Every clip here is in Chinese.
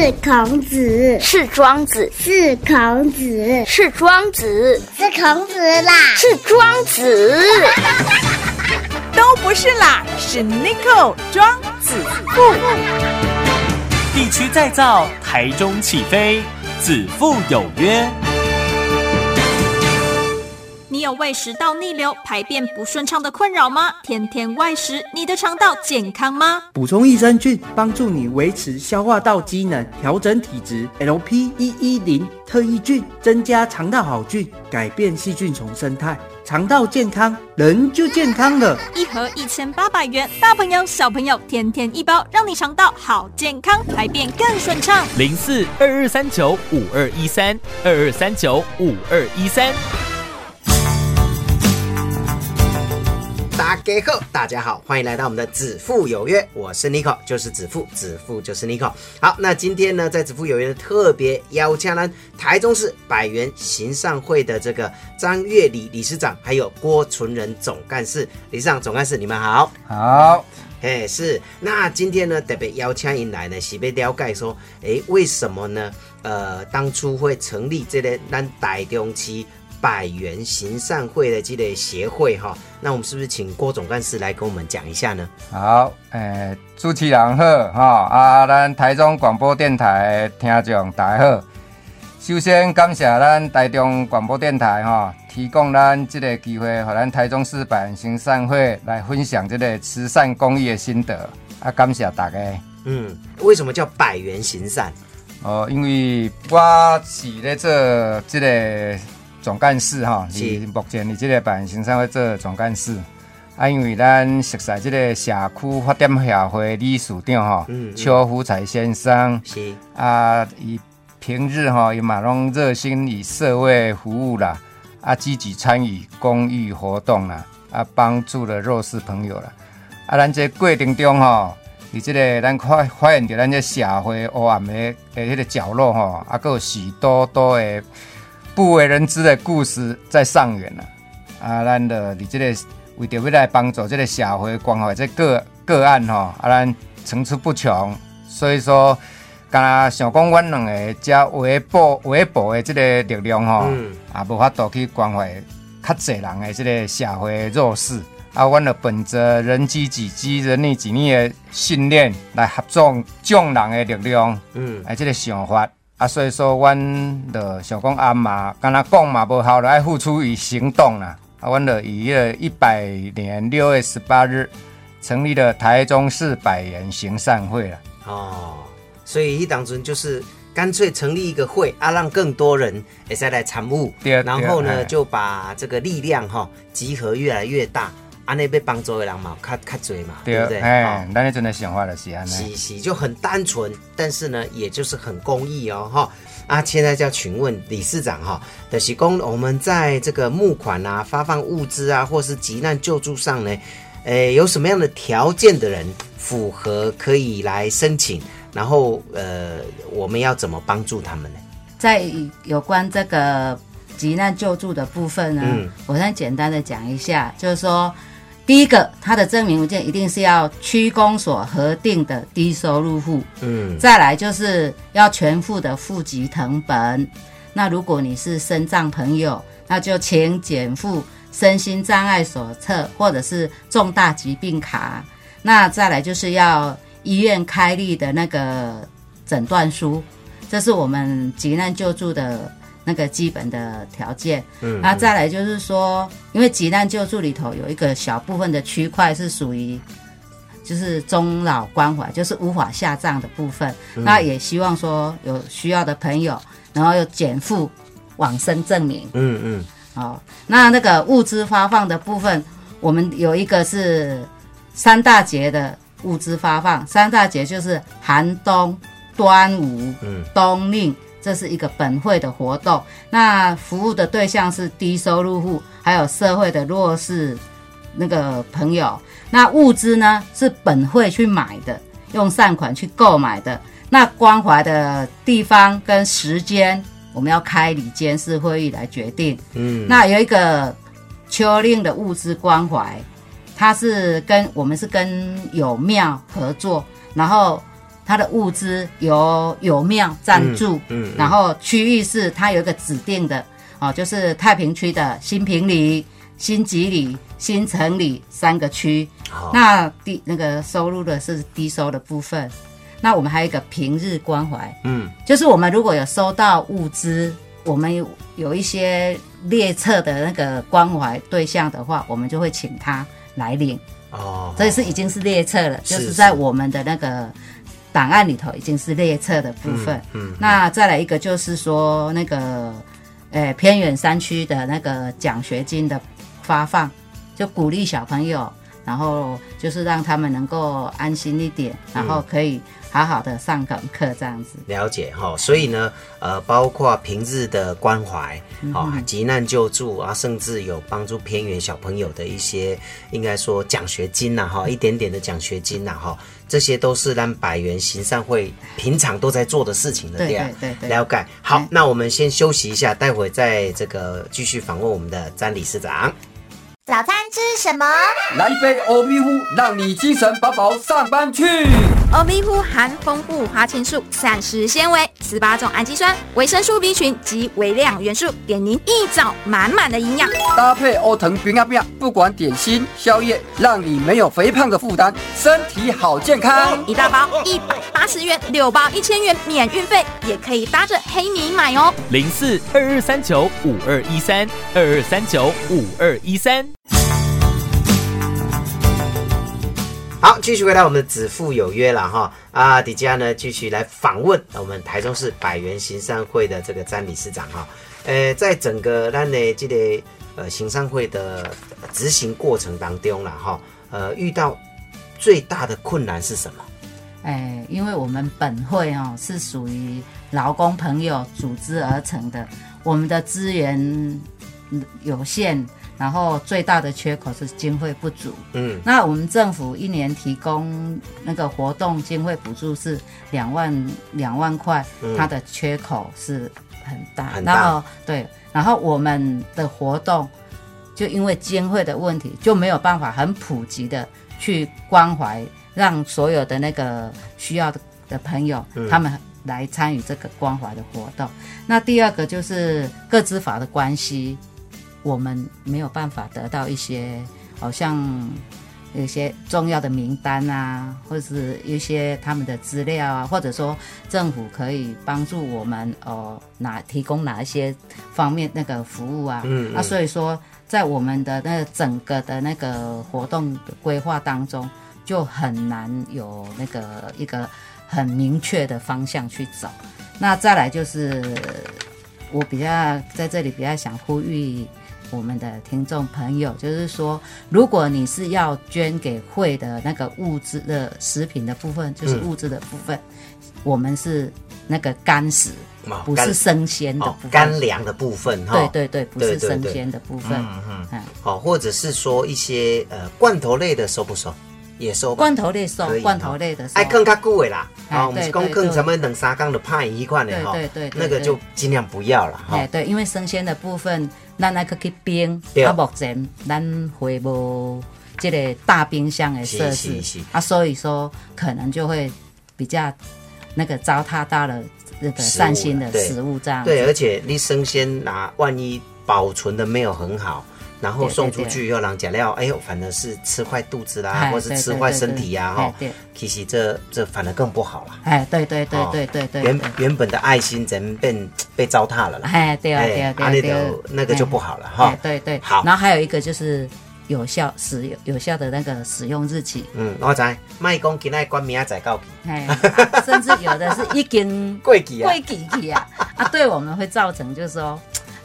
是孔子，是庄子，是孔子，是庄子，是孔子啦，是庄子，都不是啦，是 n i c o 庄子。富。地区再造，台中起飞，子父有约。你有胃食道逆流、排便不顺畅的困扰吗？天天外食，你的肠道健康吗？补充益生菌，帮助你维持消化道机能，调整体质。LP 一一零特异菌，增加肠道好菌，改变细菌丛生态，肠道健康，人就健康了。一盒一千八百元，大朋友小朋友天天一包，让你肠道好健康，排便更顺畅。零四二二三九五二一三二二三九五二一三。大家好，大家好，欢迎来到我们的子父有约，我是 Nico，就是子父，子父就是 Nico。好，那今天呢，在子父有约特别邀请呢台中市百元行善会的这个张月礼理事长，还有郭纯仁总干事。理事长、总干事，你们好。好，哎，是。那今天呢，特别邀请您来呢，是被了解说，哎，为什么呢？呃，当初会成立这个咱台中市。百元行善会的这个协会哈，那我们是不是请郭总干事来跟我们讲一下呢？好，诶，主持人好哈，啊，咱台中广播电台听众大家好，首先感谢咱台中广播电台哈，提供咱这个机会，和咱台中市百元行善会来分享这个慈善公益的心得，啊，感谢大家。嗯，为什么叫百元行善？哦，因为我是咧做这个。总干事哈，是。目前你这个办行商会做总干事，啊，因为咱熟悉这个社区发展协会理事长哈，邱福才先生，是。啊，以平日哈，伊嘛拢热心以社会服务啦，啊，积极参与公益活动啦，啊，帮助了弱势朋友啦，啊，咱这过程中哈，你这个咱发发现着咱这社会黑暗的诶迄个角落哈，啊，有许多多的。不为人知的故事在上演了啊！咱的你这个为着要来帮助这个社会关怀这个个案哈，啊，咱层出不穷。所以说，敢想讲，阮两个加微博微博的这个力量哈，啊，无法度去关怀较侪人的这个社会弱势啊。阮就本着人机己机、人力己力的信念来合作众人的力量，嗯，啊，这个想法。啊，所以说，阮的想讲阿妈，跟他讲嘛无效，来付出与行动啦。啊，阮的以了一百年六月十八日成立了台中市百人行善会了。哦，所以一当中就是干脆成立一个会啊，让更多人也再来参悟，然后呢，就把这个力量哈集合越来越大。安尼被帮助的人嘛，较较多嘛，对不对？哎，那你真的想法的是安尼，是是就很单纯，但是呢，也就是很公益哦，哈。啊，现在就要询问理事长哈，的是公我们在这个募款啊、发放物资啊，或是急难救助上呢，诶，有什么样的条件的人符合可以来申请？然后呃，我们要怎么帮助他们呢？在有关这个急难救助的部分呢，我先简单的讲一下，就是说。第一个，他的证明文件一定是要区公所核定的低收入户，嗯，再来就是要全副的户籍成本。那如果你是身障朋友，那就请减负身心障碍手册或者是重大疾病卡。那再来就是要医院开立的那个诊断书，这是我们急难救助的。那个基本的条件，嗯，那再来就是说，因为急难救助里头有一个小部分的区块是属于，就是中老关怀，就是无法下葬的部分，那也希望说有需要的朋友，然后又减负往生证明，嗯嗯，好，那那个物资发放的部分，我们有一个是三大节的物资发放，三大节就是寒冬、端午、嗯，冬令。这是一个本会的活动，那服务的对象是低收入户，还有社会的弱势那个朋友。那物资呢是本会去买的，用善款去购买的。那关怀的地方跟时间，我们要开里监事会议来决定。嗯，那有一个秋令的物资关怀，它是跟我们是跟有庙合作，然后。它的物资由有庙赞助，嗯嗯然后区域是它有一个指定的哦，就是太平区的新平里、新吉里、新城里三个区。那低那个收入的是低收的部分。那我们还有一个平日关怀，嗯，就是我们如果有收到物资，我们有有一些列册的那个关怀对象的话，我们就会请他来领。哦，这是已经是列册了，是就是在我们的那个档案里头已经是列册的部分。嗯，嗯那再来一个就是说那个，呃，偏远山区的那个奖学金的发放，就鼓励小朋友，然后就是让他们能够安心一点，然后可以好好的上本课这样子。了解哈，所以呢，呃，包括平日的关怀，嗯哦，急难救助啊，甚至有帮助偏远小朋友的一些，应该说奖学金呐，哈，一点点的奖学金呐，哈，这些都是让百元行善会平常都在做的事情的，对呀对对对了解。好嗯，那我们先休息一下，待会再这个继续访问我们的詹理事长。早餐吃什么？来一杯欧米呼，让你精神饱饱上班去。欧米糊含丰富花青素、膳食纤维、十八种氨基酸、维生素 B 群及微量元素，给您一早满满的营养。搭配欧腾饼啊饼，不管点心、宵夜，让你没有肥胖的负担，身体好健康。一大包一百八十元，六包一千元免运费，也可以搭着黑米买哦。零四二二三九五二一三二二三九五二一三。好，继续回到我们的子父有约了哈啊，底下呢继续来访问我们台中市百元行善会的这个詹理事长哈。呃，在整个咱的这个呃行善会的执行过程当中了哈，呃，遇到最大的困难是什么？哎，因为我们本会哦是属于劳工朋友组织而成的，我们的资源有限，然后最大的缺口是经费不足。嗯那我们政府一年提供那个活动经费补助是两万两万块，嗯它的缺口是很大。很大然后对，然后我们的活动就因为经费的问题，就没有办法很普及的去关怀，让所有的那个需要的的朋友，嗯他们来参与这个关怀的活动。那第二个就是各资法的关系，我们没有办法得到一些好像有些重要的名单啊，或者是一些他们的资料啊，或者说政府可以帮助我们呃哪提供哪一些方面那个服务啊，嗯嗯那所以说在我们的那个整个的那个活动的规划当中，就很难有那个一个很明确的方向去找。那再来就是我比较在这里比较想呼吁我们的听众朋友，就是说，如果你是要捐给会的那个物资的食品的部分，就是嗯物资的部分，我们是那个干食，哦不是生鲜的哦部分。干粮的部分哈。对对对，不是生鲜的部分。嗯嗯嗯，好，或者是说一些呃罐头类的收不收？也收吧。罐头类收罐头类的收。爱更较久的啦，哎啊，我们是讲对对对更什么两三缸的派一块的哈，对对那个就尽量不要了哈哎，。对，因为生鲜的部分，咱那个去冰，对啊，目前咱会无这个大冰箱的设施啊，所以说可能就会比较那个糟蹋到了那个食物善心的对食物这样子。对，而且你生鲜拿，万一保存的没有很好，然后送出去又让假料，哎呦，反而是吃坏肚子啦，哎或是吃坏身体呀，哈。其实这这反而更不好了。哎，对对对哦对对对，原原本的爱心人被被糟蹋了啦。哎，对啊哎对啊对啊那啊对啊。个，那个就不好了哎哈。哎对对，好。然后还有一个就是有效使用有效的那个使用日期，嗯，我知，卖公今仔关明仔载到期，甚至有的是已经 过期啊。过期去啊，啊，对我们会造成就是说，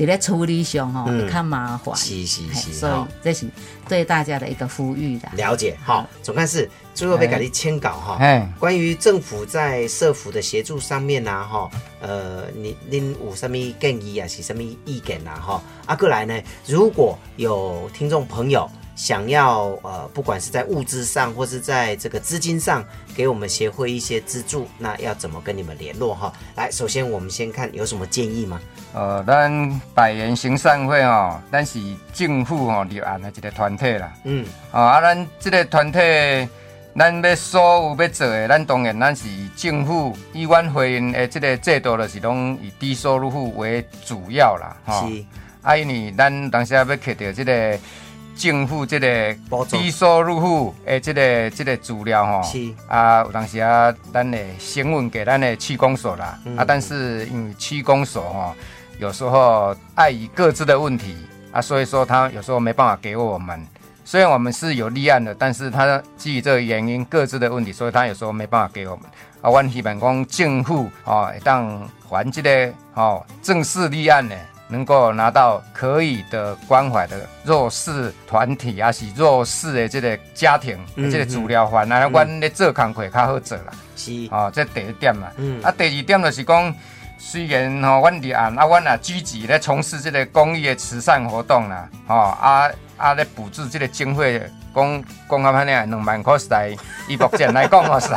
在咧处理上吼你较麻烦，是是是，所以这是对大家的一个呼吁的。了解好。总干事最后被改你签稿哈。哎，关于政府在社府的协助上面呐、哈，呃，你您有什么建议啊？是什么意见呐、哈？啊，过来呢，如果有听众朋友想要呃，不管是在物资上或是在这个资金上给我们协会一些资助，那要怎么跟你们联络哈？来，首先我们先看有什么建议吗？呃，咱百元行善会哦，咱是政府哦立案的一个团体啦。嗯，哦，啊，咱这个团体咱要所有要做的，咱当然咱是政府医院会员的这个制度，就是拢以低收入户为主要啦，吼。是。啊，因为咱当时要摕到这个政府这个低收入户诶这个这个资料吼。是。啊，有当时啊，咱的询问给咱的区公所啦。啊，但是因为区公所吼，有时候碍于各自的问题啊，所以说他有时候没办法给我们。虽然我们是有立案的，但是他基于这个原因各自的问题，所以他有时候没办法给我们。啊，阮希望讲政府哦，当还这个哦正式立案呢，能够拿到可以的关怀的弱势团体啊，是弱势的这个家庭，这个治疗环，那阮咧做工课较好做啦。是哦，这第一点嘛。嗯。啊，第二点就是讲，虽然吼，阮立案啊，阮也积极咧从事这个公益的慈善活动啦，吼啊。啊！咧补助这个经费，讲讲啊，反正两万块来，以目前来讲哦，是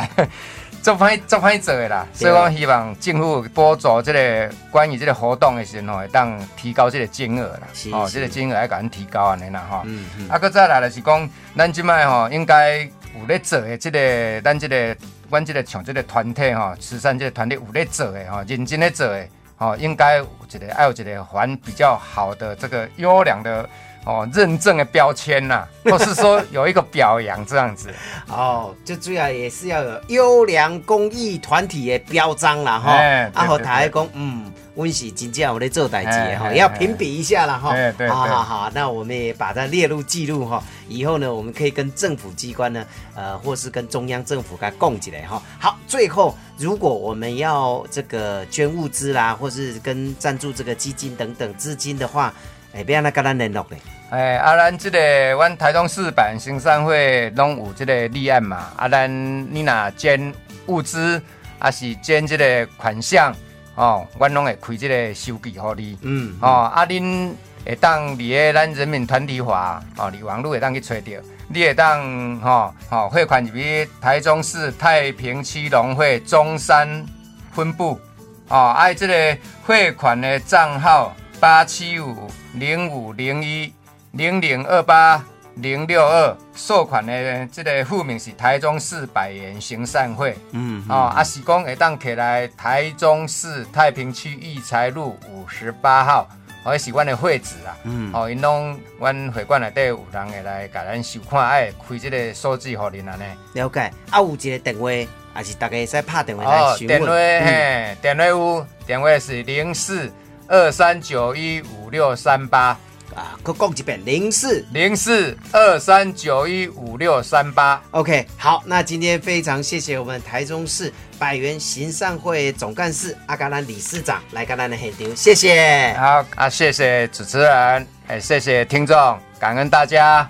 做歹做歹做的啦。所以我希望政府补助这个关于这个活动的时候，会当提高这个金额啦。哦，这个金额要甲咱提高安尼啦，吼。嗯嗯。啊，搁再来就是讲，咱即摆吼，应该有咧做的这个，咱这个，阮这个像这个团体吼，慈善这个团体有咧做的吼，认真咧做的，吼，应该有一个，还有一个还比较好的这个优良的。哦，认证的标签呐，或是说有一个表扬这样子，哦，最主要也是要有优良公益团体的标章啦，哈，啊，和台公，嗯，温喜金正我在做代志哈，要评比一下了哈，好好好，那我们也把它列入记录哈，以后呢，我们可以跟政府机关呢，呃，或是跟中央政府它供起来哈。好，最后如果我们要这个捐物资啦，或是跟赞助这个基金等等资金的话。哎，不要那跟咱联络嘞。哎，啊，咱即个阮台中市版行善会拢有即个立案嘛。啊，咱你若捐物资，啊是捐即个款项，哦，阮拢会开即个收据互你。嗯。哦，啊，恁会当伫个咱人民团体法，哦，你网络会当去找着。你会当，吼，吼，汇款入去台中市太平区农会中山分部，哦，啊，这个汇款的账号八七五。零五零一零零二八零六二，收款的这个户名是台中市百元行善会。嗯，哦，啊是讲会当起来台中市太平区育才路五十八号，哦，是阮的会址啦。嗯，哦，因拢阮会馆内底有人会来甲咱收看，爱开这个数字互恁安尼。了解，啊有一个电话，也是大家使拍电话来询问。电话嘿，电话有，电话是零四。二三九一五六三八啊，可讲一遍零四零四二三九一五六三八。OK，好，那今天非常谢谢我们台中市百元行善会总干事阿甘兰理事长来跟咱的现场，谢谢。好啊，谢谢主持人，哎，谢谢听众，感恩大家。